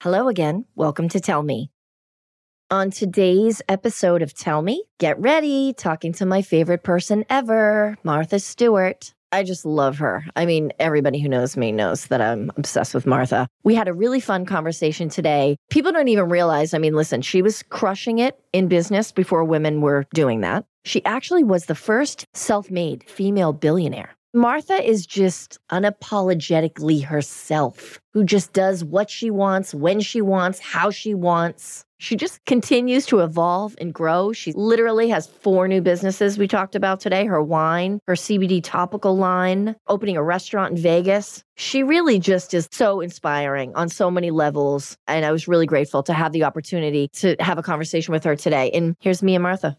Hello again. Welcome to Tell Me. On today's episode of Tell Me, get ready, talking to my favorite person ever, Martha Stewart. I just love her. I mean, everybody who knows me knows that I'm obsessed with Martha. We had a really fun conversation today. People don't even realize, I mean, listen, she was crushing it in business before women were doing that. She actually was the first self made female billionaire. Martha is just unapologetically herself, who just does what she wants, when she wants, how she wants. She just continues to evolve and grow. She literally has four new businesses we talked about today her wine, her CBD topical line, opening a restaurant in Vegas. She really just is so inspiring on so many levels. And I was really grateful to have the opportunity to have a conversation with her today. And here's me and Martha.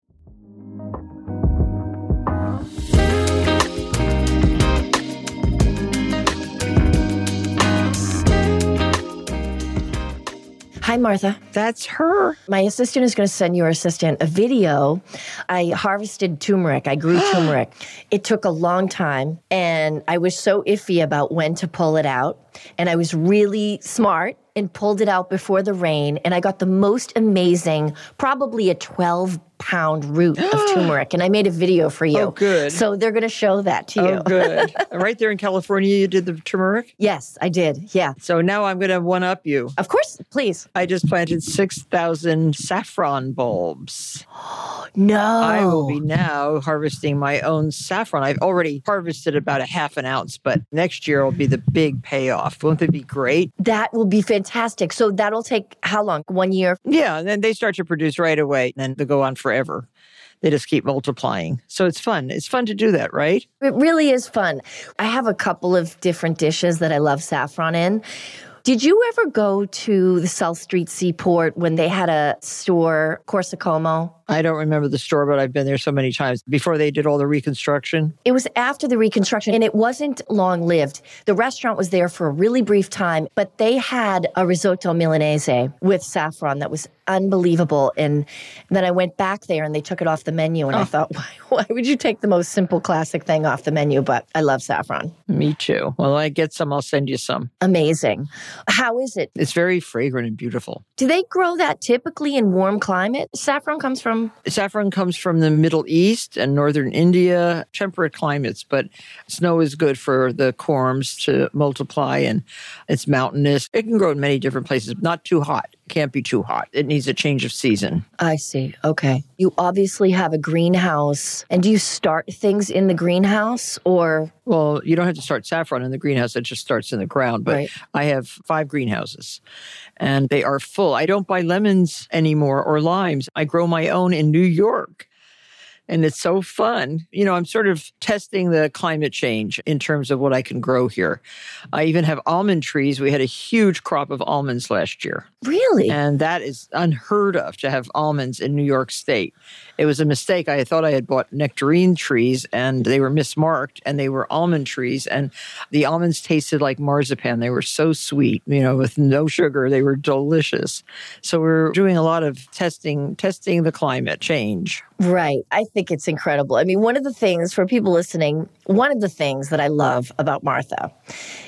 Hi, Martha. That's her. My assistant is going to send your assistant a video. I harvested turmeric. I grew turmeric. It took a long time, and I was so iffy about when to pull it out. And I was really smart and pulled it out before the rain. And I got the most amazing, probably a 12 pound root of turmeric. And I made a video for you. Oh, good. So they're going to show that to oh, you. Oh, good. right there in California, you did the turmeric. yes, I did. Yeah. So now I'm going to one up you. Of course, please. I just planted 6,000 saffron bulbs. No. I will be now harvesting my own saffron. I've already harvested about a half an ounce, but next year will be the big payoff. Won't that be great? That will be fantastic. So that'll take how long? One year? Yeah, and then they start to produce right away, and then they go on forever. They just keep multiplying. So it's fun. It's fun to do that, right? It really is fun. I have a couple of different dishes that I love saffron in. Did you ever go to the South Street Seaport when they had a store, Corso Como? I don't remember the store, but I've been there so many times before they did all the reconstruction. It was after the reconstruction and it wasn't long lived. The restaurant was there for a really brief time, but they had a risotto milanese with saffron that was unbelievable. And then I went back there and they took it off the menu. And I oh. thought, why, why would you take the most simple classic thing off the menu? But I love saffron. Me too. Well, I get some, I'll send you some. Amazing. How is it? It's very fragrant and beautiful. Do they grow that typically in warm climate? Saffron comes from Saffron comes from the Middle East and northern India, temperate climates, but snow is good for the corms to multiply and it's mountainous. It can grow in many different places, not too hot. Can't be too hot. It needs a change of season. I see. Okay. You obviously have a greenhouse. And do you start things in the greenhouse or? Well, you don't have to start saffron in the greenhouse, it just starts in the ground. But Right. I have five greenhouses and they are full. I don't buy lemons anymore or limes. I grow my own in New York. And it's so fun. You know, I'm sort of testing the climate change in terms of what I can grow here. I even have almond trees. We had a huge crop of almonds last year. Really? And that is unheard of to have almonds in New York State. It was a mistake. I thought I had bought nectarine trees and they were mismarked and they were almond trees. And the almonds tasted like marzipan. They were so sweet, you know, with no sugar. They were delicious. So we're doing a lot of testing, testing the climate change. Right. I think it's incredible. I mean, one of the things for people listening, one of the things that I love about Martha,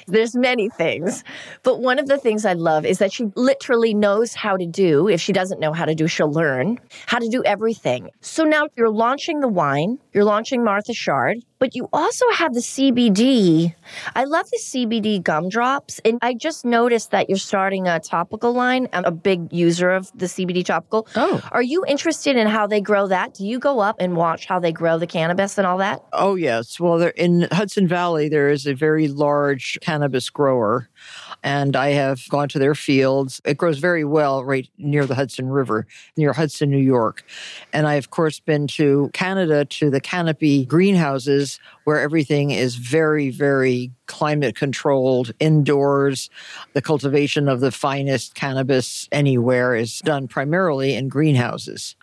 there's many things, but one of the things I love is that she literally knows how to do. If she doesn't know how to do, she'll learn how to do everything. So now you're launching the wine, you're launching Martha's Chard, but you also have the CBD. I love the CBD gumdrops. And I just noticed that you're starting a topical line. I'm a big user of the CBD topical. Oh. Are you interested in how they grow that? Do you go up and watch how they grow the cannabis and all that? Oh, yes. Well, in Hudson Valley, there is a very large cannabis grower and I have gone to their fields. It grows very well right near the Hudson River, near Hudson, New York. And I, of course, been to Canada to the canopy greenhouses where everything is very, very climate controlled indoors. The cultivation of the finest cannabis anywhere is done primarily in greenhouses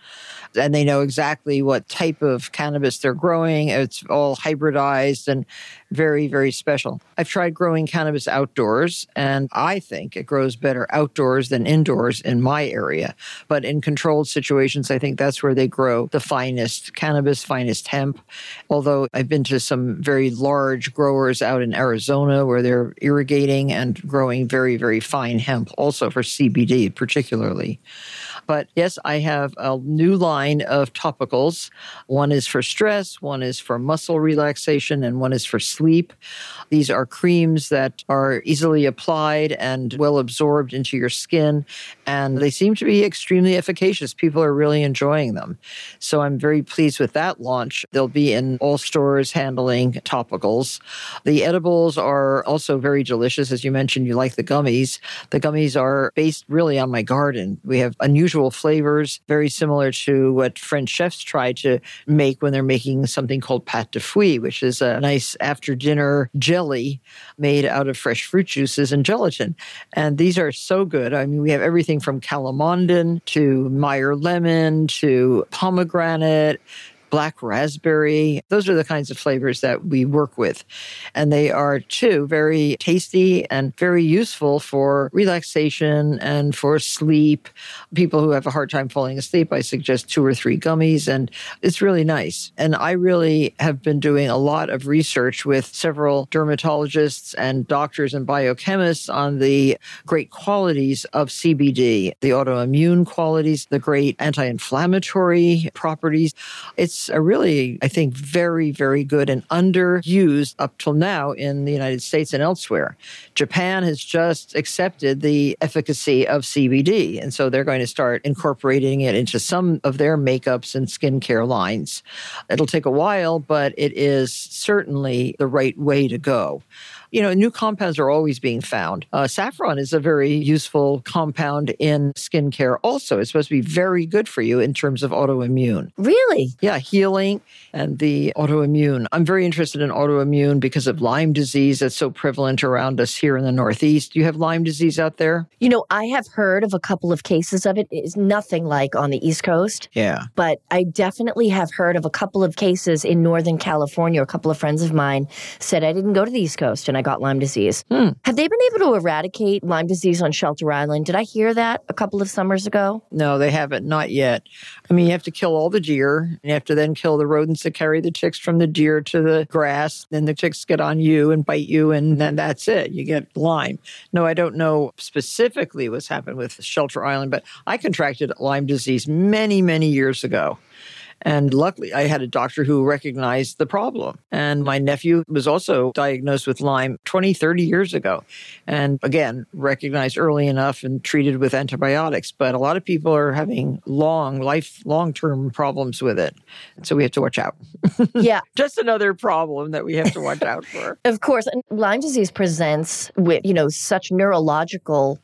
and they know exactly what type of cannabis they're growing. It's all hybridized and very, very special. I've tried growing cannabis outdoors, and I think it grows better outdoors than indoors in my area. But in controlled situations, I think that's where they grow the finest cannabis, finest hemp. Although I've been to some very large growers out in Arizona where they're irrigating and growing very, very fine hemp, also for CBD particularly. But yes, I have a new line of topicals. One is for stress, one is for muscle relaxation, and one is for sleep. These are creams that are easily applied and well absorbed into your skin, and they seem to be extremely efficacious. People are really enjoying them. So I'm very pleased with that launch. They'll be in all stores handling topicals. The edibles are also very delicious. As you mentioned, you like the gummies. The gummies are based really on my garden. We have unusual flavors, very similar to what French chefs try to make when they're making something called pâte de fruits, which is a nice after dinner jelly made out of fresh fruit juices and gelatin. And these are so good. I mean, we have everything from calamondin to Meyer lemon to pomegranate black raspberry. Those are the kinds of flavors that we work with. And they are, too, very tasty and very useful for relaxation and for sleep. People who have a hard time falling asleep, I suggest two or three gummies, and it's really nice. And I really have been doing a lot of research with several dermatologists and doctors and biochemists on the great qualities of CBD, the autoimmune qualities, the great anti inflammatory properties. It's it's a really, I think, very, very good and underused up till now in the United States and elsewhere. Japan has just accepted the efficacy of CBD. And so they're going to start incorporating it into some of their makeups and skincare lines. It'll take a while, but it is certainly the right way to go you know, new compounds are always being found. Uh, saffron is a very useful compound in skincare also. It's supposed to be very good for you in terms of autoimmune. Really? Yeah, healing and the autoimmune. I'm very interested in autoimmune because of Lyme disease that's so prevalent around us here in the Northeast. Do you have Lyme disease out there? You know, I have heard of a couple of cases of it. It's nothing like on the East Coast. Yeah. But I definitely have heard of a couple of cases in Northern California. A couple of friends of mine said I didn't go to the East Coast and I got Lyme disease. Hmm. Have they been able to eradicate Lyme disease on Shelter Island? Did I hear that a couple of summers ago? No, they haven't, not yet. I mean, you have to kill all the deer. and You have to then kill the rodents that carry the ticks from the deer to the grass. Then the ticks get on you and bite you, and then that's it. You get Lyme. No, I don't know specifically what's happened with Shelter Island, but I contracted Lyme disease many, many years ago. And luckily, I had a doctor who recognized the problem. And my nephew was also diagnosed with Lyme 20, 30 years ago. And again, recognized early enough and treated with antibiotics. But a lot of people are having long, life, long term problems with it. So we have to watch out. Yeah. Just another problem that we have to watch out for. Of course, and Lyme disease presents with, you know, such neurological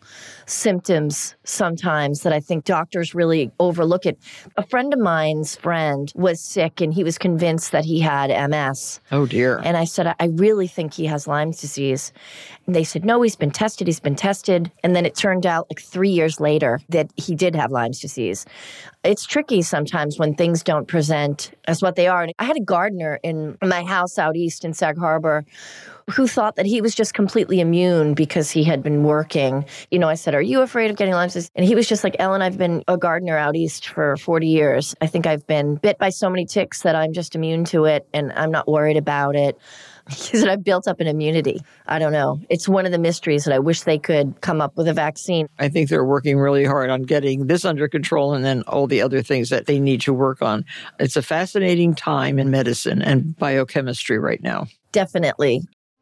symptoms sometimes that I think doctors really overlook it. A friend of mine's friend was sick and he was convinced that he had MS. Oh, dear. And I said, I really think he has Lyme disease. And they said, no, he's been tested, he's been tested. And then it turned out like three years later that he did have Lyme's disease. It's tricky sometimes when things don't present as what they are. And I had a gardener in my house out east in Sag Harbor who thought that he was just completely immune because he had been working. You know, I said, Are you afraid of getting Lyme disease? And he was just like, Ellen, I've been a gardener out east for 40 years. I think I've been bit by so many ticks that I'm just immune to it and I'm not worried about it. He said, I've built up an immunity. I don't know. It's one of the mysteries that I wish they could come up with a vaccine. I think they're working really hard on getting this under control and then all the other things that they need to work on. It's a fascinating time in medicine and biochemistry right now. Definitely.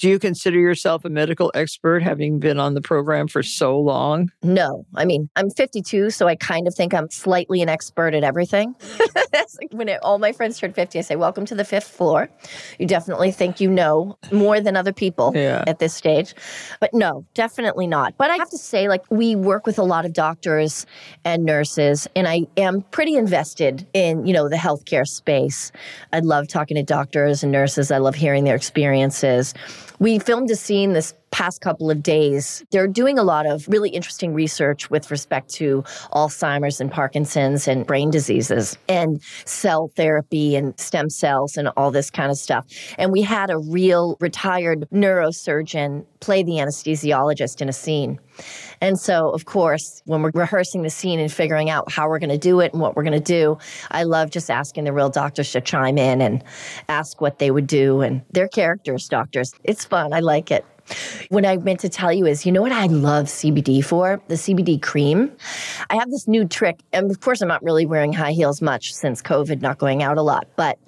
Do you consider yourself a medical expert having been on the program for so long? No. I mean, I'm 52, so I kind of think I'm slightly an expert at everything. That's like when it, all my friends turn 50, I say, Welcome to the fifth floor. You definitely think you know more than other people yeah. at this stage. But no, definitely not. But I have to say, like, we work with a lot of doctors and nurses, and I am pretty invested in, you know, the healthcare space. I love talking to doctors and nurses, I love hearing their experiences. We filmed a scene this past couple of days. They're doing a lot of really interesting research with respect to Alzheimer's and Parkinson's and brain diseases and cell therapy and stem cells and all this kind of stuff. And we had a real retired neurosurgeon play the anesthesiologist in a scene. And so, of course, when we're rehearsing the scene and figuring out how we're going to do it and what we're going to do, I love just asking the real doctors to chime in and ask what they would do. And their characters, doctors. It's fun. I like it. What I meant to tell you is, you know what I love CBD for? The CBD cream. I have this new trick. And of course, I'm not really wearing high heels much since COVID, not going out a lot. But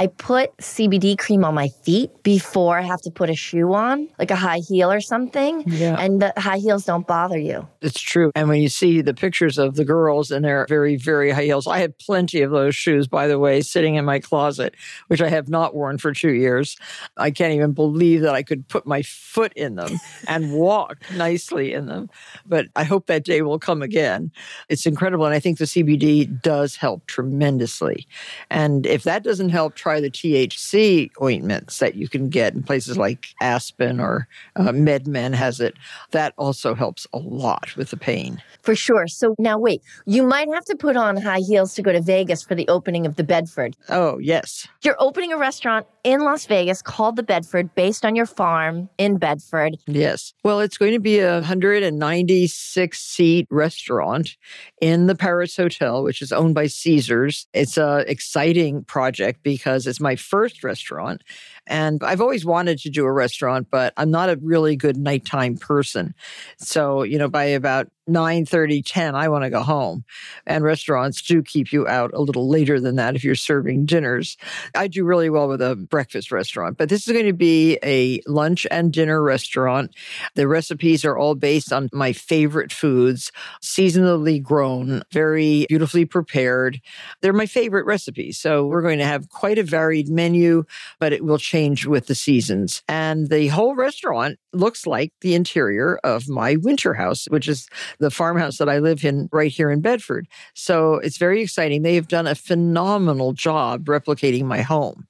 I put CBD cream on my feet before I have to put a shoe on, like a high heel or something. Yeah. And the high heels don't bother you. It's true. And when you see the pictures of the girls in their very, very high heels, I have plenty of those shoes, by the way, sitting in my closet, which I have not worn for two years. I can't even believe that I could put my foot in them and walk nicely in them. But I hope that day will come again. It's incredible. And I think the CBD does help tremendously. And if that doesn't help, try the THC ointments that you can get in places like Aspen or uh, MedMen has it. That also helps a lot with the pain. For sure. So now, wait, you might have to put on high heels to go to Vegas for the opening of the Bedford. Oh, yes. You're opening a restaurant in Las Vegas called the Bedford based on your farm in Bedford. Yes. Well, it's going to be a 196 seat restaurant in the Paris Hotel, which is owned by Caesars. It's an exciting project because it's my first restaurant. And I've always wanted to do a restaurant, but I'm not a really good nighttime person. So, you know, by about 9 30 10 i want to go home. And restaurants do keep you out a little later than that if you're serving dinners. I do really well with a breakfast restaurant but this is going to be a lunch and dinner restaurant. The recipes are all based on my favorite foods seasonally grown very beautifully prepared. They're my favorite recipes so we're going to have quite a varied menu but it will change with the seasons. And the whole restaurant looks like the interior of my winter house which is the farmhouse that I live in right here in Bedford. So it's very exciting. They have done a phenomenal job replicating my home,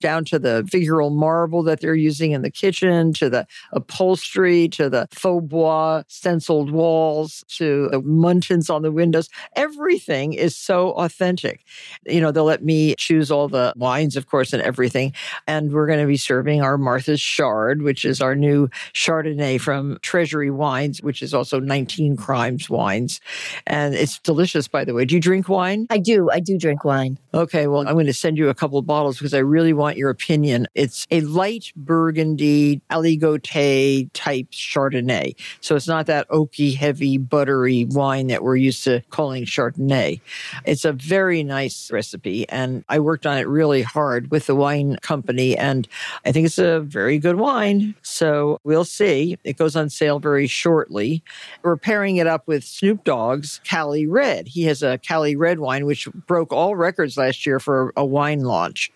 down to the figural marble that they're using in the kitchen, to the upholstery, to the faux bois stenciled walls, to the muntins on the windows. Everything is so authentic. You know, they'll let me choose all the wines, of course, and everything. And we're going to be serving our Martha's Chard, which is our new Chardonnay from Treasury Wines, which is also 19 Crimes. And it's delicious, by the way. Do you drink wine? I do. I do drink wine. Okay, well, I'm going to send you a couple of bottles because I really want your opinion. It's a light burgundy, aligoté type Chardonnay. So it's not that oaky, heavy, buttery wine that we're used to calling Chardonnay. It's a very nice recipe. And I worked on it really hard with the wine company. And I think it's a very good wine. So we'll see. It goes on sale very shortly. We're pairing it up with Snoop Dogg's Cali Red. He has a Cali Red wine, which broke all records last year for a wine launch.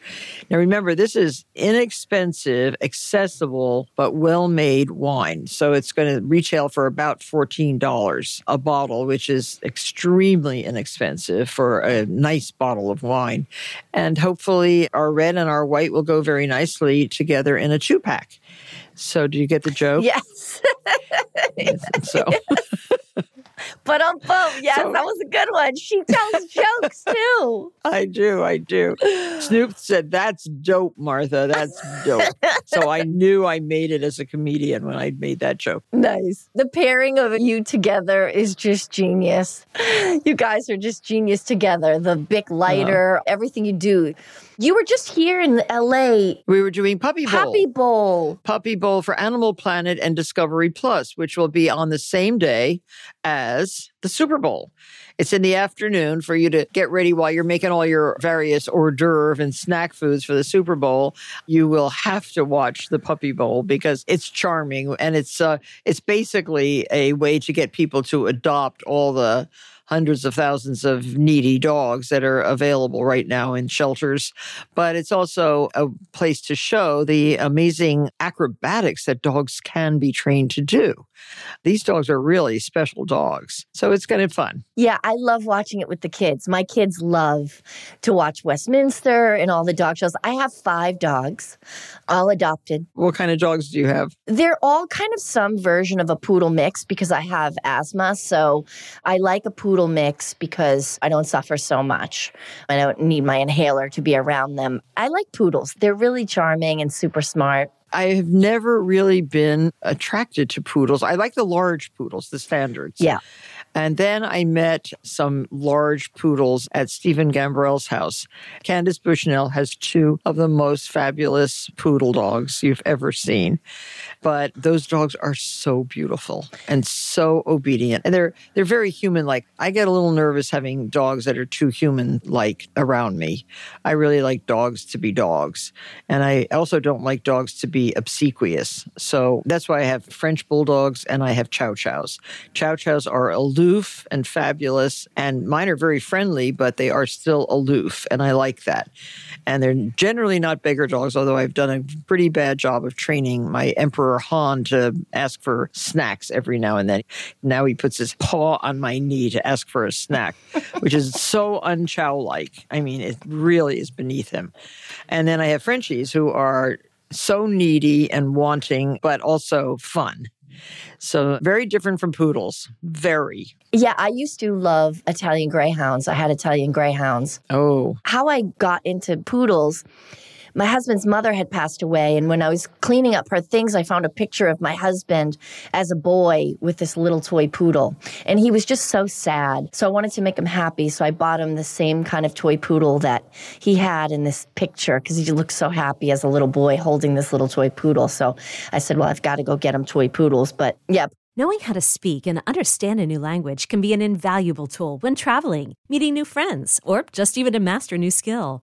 Now, remember, this is inexpensive, accessible, but well made wine. So it's going to retail for about $14 a bottle, which is extremely inexpensive for a nice bottle of wine. And hopefully, our red and our white will go very nicely together in a two pack. So, do you get the joke? Yes. So, but um, boom. Yes, So- that was a good one. She tells jokes too. I do, I do. Snoop said, That's dope, Martha. That's dope. so, I knew I made it as a comedian when I made that joke. Nice. The pairing of you together is just genius. You guys are just genius together. The big lighter, everything you do. You were just here in LA, We were doing Puppy Bowl. Happy Bowl. Puppy Bowl for Animal Planet and Discovery Plus, which will be on the same day as the Super Bowl. It's in the afternoon for you to get ready while you're making all your various hors d'oeuvre and snack foods for the Super Bowl. You will have to watch the Puppy Bowl because it's charming and it's uh, it's basically a way to get people to adopt all the hundreds of thousands of needy dogs that are available right now in shelters. But it's also a place to show the amazing acrobatics that dogs can be trained to do. These dogs are really special dogs. So it's kind of fun. Yeah, I love watching it with the kids. My kids love to watch Westminster and all the dog shows. I have five dogs, all adopted. What kind of dogs do you have? They're all kind of some version of a poodle mix because I have asthma. So I like a poodle mix because I don't suffer so much. I don't need my inhaler to be around them. I like poodles. They're really charming and super smart. I have never really been attracted to poodles. I like the large poodles, the standards. Yeah. And then I met some large poodles at Steven Gambrel's house. Candace Bushnell has two of the most fabulous poodle dogs you've ever seen. But those dogs are so beautiful and so obedient. And they're they're very human like. I get a little nervous having dogs that are too human like around me. I really like dogs to be dogs. And I also don't like dogs to be obsequious. So that's why I have French bulldogs and I have chow chows. Chow chows are aloof and fabulous, and mine are very friendly, but they are still aloof. And I like that. And they're generally not bigger dogs, although I've done a pretty bad job of training my Emperor Han to ask for snacks every now and then. Now he puts his paw on my knee to ask for a snack, which is so unchow like. I mean, it really is beneath him. And then I have Frenchies who are so needy and wanting, but also fun. So very different from poodles. Very. Yeah, I used to love Italian greyhounds. I had Italian greyhounds. Oh, how I got into poodles, my husband's mother had passed away. And when I was cleaning up her things, I found a picture of my husband as a boy with this little toy poodle. And he was just so sad. So I wanted to make him happy. So I bought him the same kind of toy poodle that he had in this picture because he looked so happy as a little boy holding this little toy poodle. So I said, well, I've got to go get him toy poodles. But yeah, Knowing how to speak and understand a new language can be an invaluable tool when traveling, meeting new friends, or just even to master a new skill.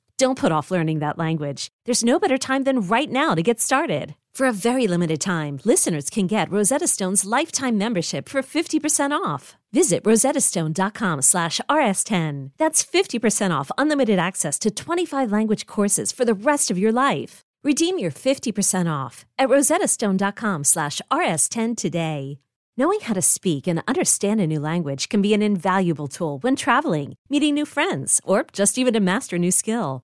Don't put off learning that language. There's no better time than right now to get started. For a very limited time, listeners can get Rosetta Stone's lifetime membership for 50% off. Visit rosettastone.com slash rs10. That's 50% off unlimited access to 25 language courses for the rest of your life. Redeem your 50% off at rosettastone.com slash rs10 today. Knowing how to speak and understand a new language can be an invaluable tool when traveling, meeting new friends, or just even to master a new skill.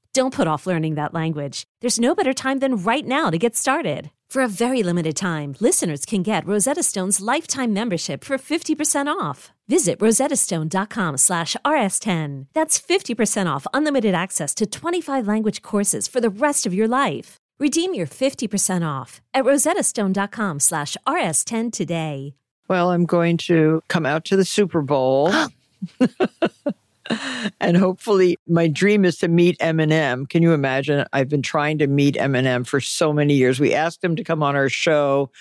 Don't put off learning that language. There's no better time than right now to get started. For a very limited time, listeners can get Rosetta Stone's lifetime membership for 50% off. Visit rosettastone.com slash rs10. That's 50% off unlimited access to 25 language courses for the rest of your life. Redeem your 50% off at rosettastone.com slash rs10 today. Well, I'm going to come out to the Super Bowl. and hopefully my dream is to meet Eminem. Can you imagine? I've been trying to meet Eminem for so many years. We asked him to come on our show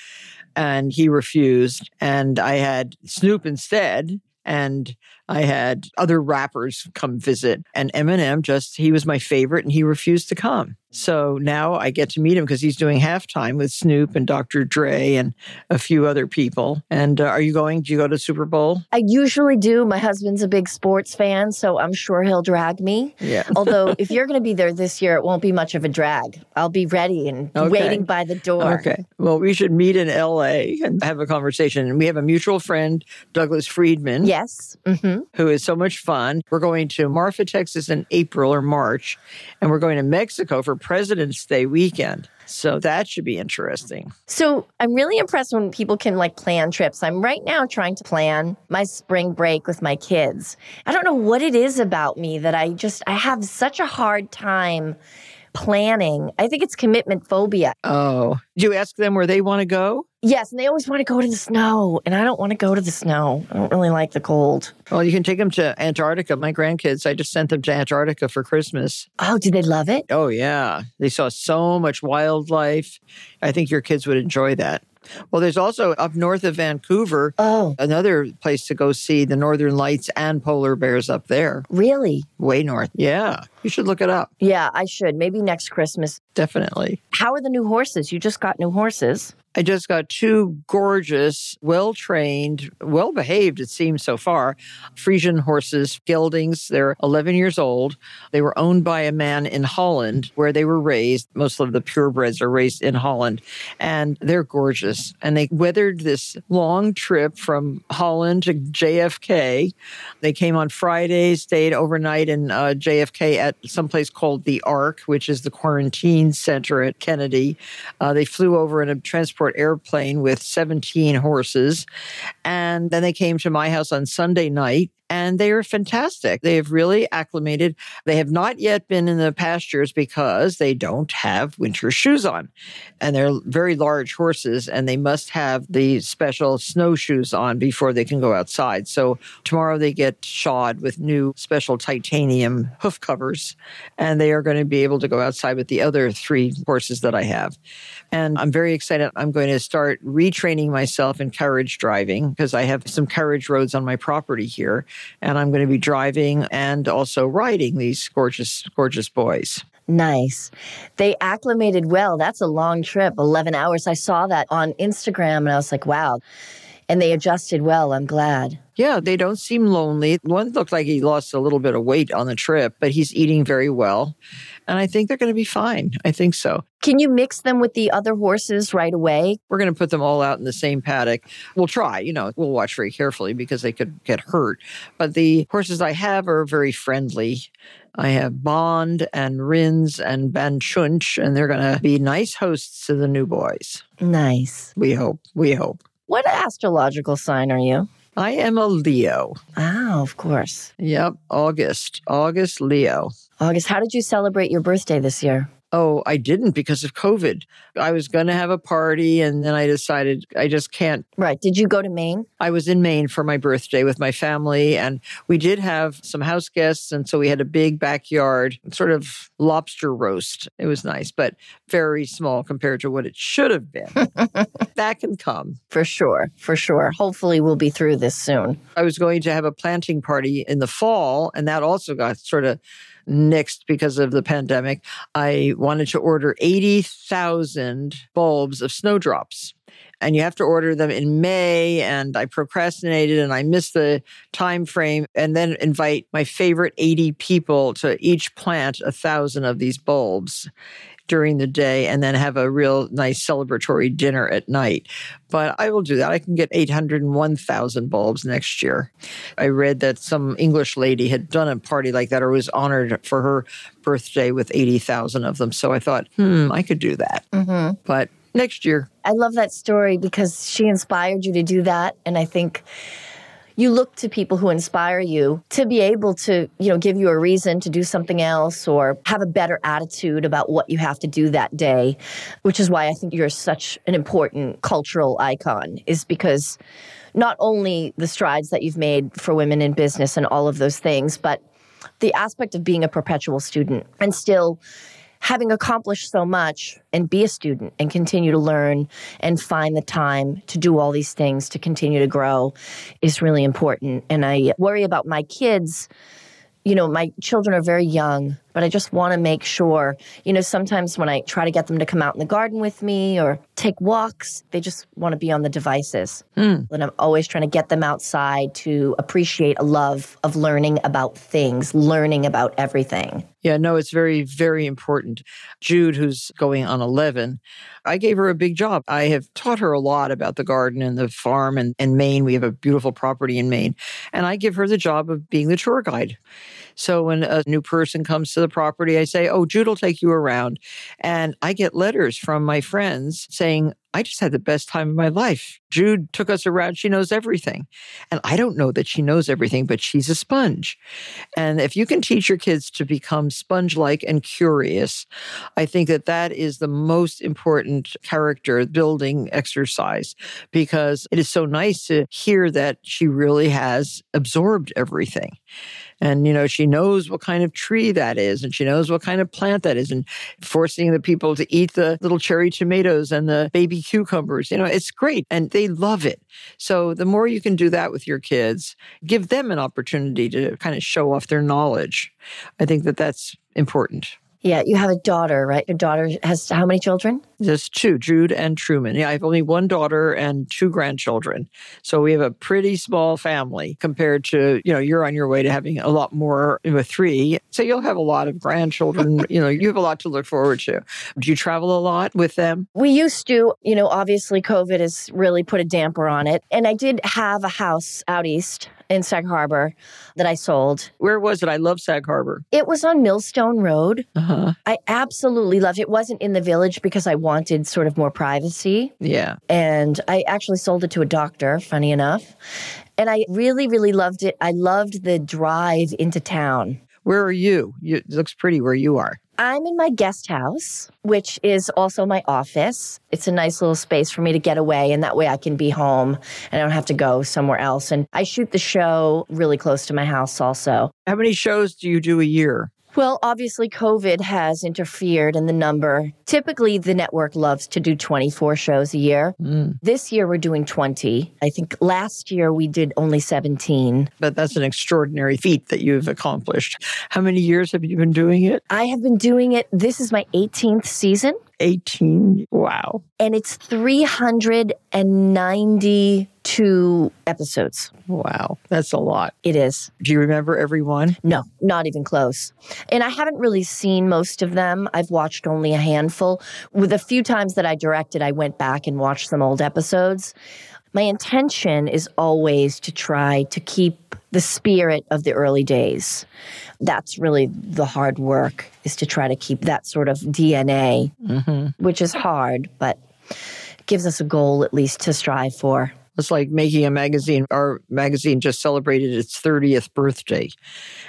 and he refused. And I had Snoop instead. And I had other rappers come visit. And Eminem just, he was my favorite and he refused to come. So now I get to meet him because he's doing halftime with Snoop and Dr. Dre and a few other people. And uh, are you going? Do you go to Super Bowl? I usually do. My husband's a big sports fan, so I'm sure he'll drag me. Yeah. Although, if you're going to be there this year, it won't be much of a drag. I'll be ready and Okay. waiting by the door. Okay. Well, we should meet in LA and have a conversation. And we have a mutual friend, Douglas Friedman. Yes. hmm who is so much fun. We're going to Marfa, Texas in April or March, and we're going to Mexico for President's Day weekend. So that should be interesting. So I'm really impressed when people can like plan trips. I'm right now trying to plan my spring break with my kids. I don't know what it is about me that I just I have such a hard time planning. I think it's commitment phobia. Oh, do you ask them where they want to go? Yes, and they always want to go to the snow, and I don't want to go to the snow. I don't really like the cold. Well, you can take them to Antarctica. My grandkids, I just sent them to Antarctica for Christmas. Oh, did they love it? Oh, yeah. They saw so much wildlife. I think your kids would enjoy that. Well, there's also up north of Vancouver, Oh, another place to go see the northern lights and polar bears up there, really? way north. Yeah, you should look it up. Yeah, I should. Maybe next Christmas. Definitely. How are the new horses? You just got new horses. I just got two gorgeous, well trained, well behaved, it seems so far, Friesian horses, geldings. They're 11 years old. They were owned by a man in Holland where they were raised. Most of the purebreds are raised in Holland, and they're gorgeous. And they weathered this long trip from Holland to JFK. They came on Friday, stayed overnight in uh, JFK at some place called the Ark, which is the quarantine center at Kennedy. Uh, they flew over in a transport airplane with 17 horses. And then they came to my house on Sunday night. And they are fantastic. They have really acclimated. They have not yet been in the pastures because they don't have winter shoes on. And they're very large horses, and they must have the special snowshoes on before they can go outside. So tomorrow they get shod with new special titanium hoof covers, and they are going to be able to go outside with the other three horses that I have. And I'm very excited. I'm going to start retraining myself in carriage driving because I have some carriage roads on my property here. And I'm going to be driving and also riding these gorgeous, gorgeous boys. Nice. They acclimated well. That's a long trip, 11 hours. I saw that on Instagram and I was like, wow. And they adjusted well. I'm glad. Yeah, they don't seem lonely. One looked like he lost a little bit of weight on the trip, but he's eating very well. And I think they're going to be fine. I think so. Can you mix them with the other horses right away? We're going to put them all out in the same paddock. We'll try, you know, we'll watch very carefully because they could get hurt. But the horses I have are very friendly. I have Bond and Rins and Banchunch, and they're going to be nice hosts to the new boys. Nice. We hope. We hope. What astrological sign are you? I am a Leo. Oh, of course. Yep, August. August Leo. August, how did you celebrate your birthday this year? Oh, I didn't because of COVID. I was going to have a party and then I decided I just can't. Right. Did you go to Maine? I was in Maine for my birthday with my family and we did have some house guests. And so we had a big backyard, sort of lobster roast. It was nice, but very small compared to what it should have been. that can come. For sure. For sure. Hopefully, we'll be through this soon. I was going to have a planting party in the fall, and that also got sort of nixed because of the pandemic. I wanted to order 80,000 bulbs of snowdrops. and you have to order them in May. And I procrastinated and I missed the time frame and then invite my favorite 80 people to each plant a thousand of these bulbs during the day and then have a real nice celebratory dinner at night. But I will do that. I can get 801,000 bulbs next year. I read that some English lady had done a party like that or was honored for her birthday with 80,000 of them. So I thought, hmm, I could do that. Mm-hmm. But next year. I love that story because she inspired you to do that. And I think you look to people who inspire you to be able to, you know, give you a reason to do something else or have a better attitude about what you have to do that day, which is why I think you're such an important cultural icon is because not only the strides that you've made for women in business and all of those things, but the aspect of being a perpetual student and still having accomplished so much and be a student and continue to learn and find the time to do all these things to continue to grow is really important. And I worry about my kids. You know, my children are very young, but I just want to make sure, you know, sometimes when I try to get them to come out in the garden with me or take walks, they just want to be on the devices. Mm. And I'm always trying to get them outside to appreciate a love of learning about things, learning about everything. Yeah, no, it's very, very important. Jude, who's going on 11, I gave her a big job. I have taught her a lot about the garden and the farm and, and Maine. We have a beautiful property in Maine. And I give her the job of being the tour guide. So when a new person comes to the property, I say, Oh, Jude will take you around. And I get letters from my friends saying, I just had the best time of my life. Jude took us around. She knows everything. And I don't know that she knows everything, but she's a sponge. And if you can teach your kids to become sponge like and curious, I think that that is the most important character building exercise because it is so nice to hear that she really has absorbed everything. And, you know, she knows what kind of tree that is and she knows what kind of plant that is and forcing the people to eat the little cherry tomatoes and the baby cucumbers. You know, it's great and they love it. So the more you can do that with your kids, give them an opportunity to kind of show off their knowledge. I think that that's important. Yeah, you have a daughter, right? Your daughter has how many children? Just two, Jude and Truman. Yeah, I have only one daughter and two grandchildren. So we have a pretty small family compared to, you know, you're on your way to having a lot more with three. So you'll have a lot of grandchildren. you know, you have a lot to look forward to. Do you travel a lot with them? We used to, you know, obviously COVID has really put a damper on it. And I did have a house out east in Sag Harbor that I sold. Where was it? I love Sag Harbor. It was on Millstone Road. Uh-huh. I absolutely loved it. It wasn't in the village because I wanted sort of more privacy. Yeah. And I actually sold it to a doctor, funny enough. And I really, really loved it. I loved the drive into town. Where are you? you it looks pretty where you are. I'm in my guest house, which is also my office. It's a nice little space for me to get away, and that way I can be home and I don't have to go somewhere else. And I shoot the show really close to my house also. How many shows do you do a year? Well, obviously, COVID has interfered in the number. Typically, the network loves to do 24 shows a year. Mm. This year, we're doing 20. I think last year we did only 17. But that's an extraordinary feat that you've accomplished. How many years have you been doing it? I have been doing it. This is my 18th season. 18. Wow. And it's 392 episodes. Wow. That's a lot. It is. Do you remember every one? No, not even close. And I haven't really seen most of them. I've watched only a handful. With a few times that I directed, I went back and watched some old episodes. My intention is always to try to keep the spirit of the early days. That's really the hard work is to try to keep that sort of DNA, Mm-hmm. which is hard, but gives us a goal at least to strive for. It's like making a magazine. Our magazine just celebrated its 30th birthday.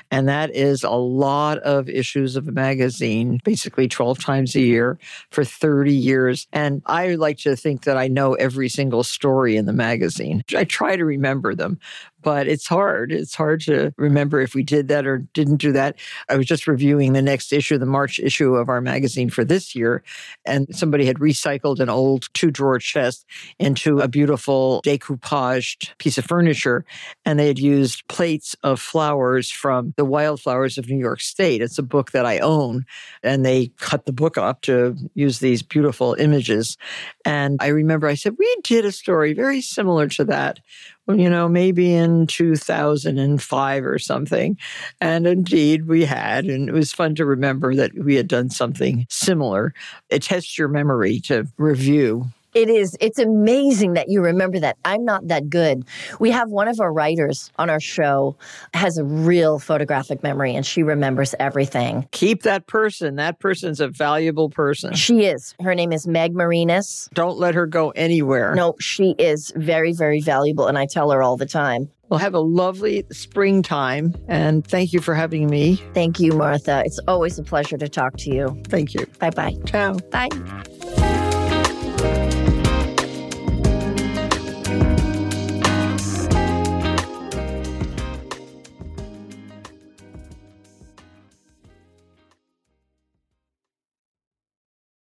And that is a lot of issues of a magazine, basically 12 times a year for 30 years. And I like to think that I know every single story in the magazine. I try to remember them, but it's hard. It's hard to remember if we did that or didn't do that. I was just reviewing the next issue, the March issue of our magazine for this year, and somebody had recycled an old two drawer chest into a beautiful decoupaged piece of furniture. And they had used plates of flowers from the wildflowers of New York State. It's a book that I own. And they cut the book up to use these beautiful images. And I remember I said, We did a story very similar to that you know, maybe in 2005 or something. And indeed, we had. And it was fun to remember that we had done something similar. It tests your memory to review it is. It's amazing that you remember that. I'm not that good. We have one of our writers on our show has a real photographic memory and she remembers everything. Keep that person. That person's a valuable person. She is. Her name is Meg Marinis. Don't let her go anywhere. No, she is very, very valuable. And I tell her all the time. Well, have a lovely springtime and thank you for having me. Thank you, Martha. It's always a pleasure to talk to you. Thank you. Bye bye. Ciao. Bye.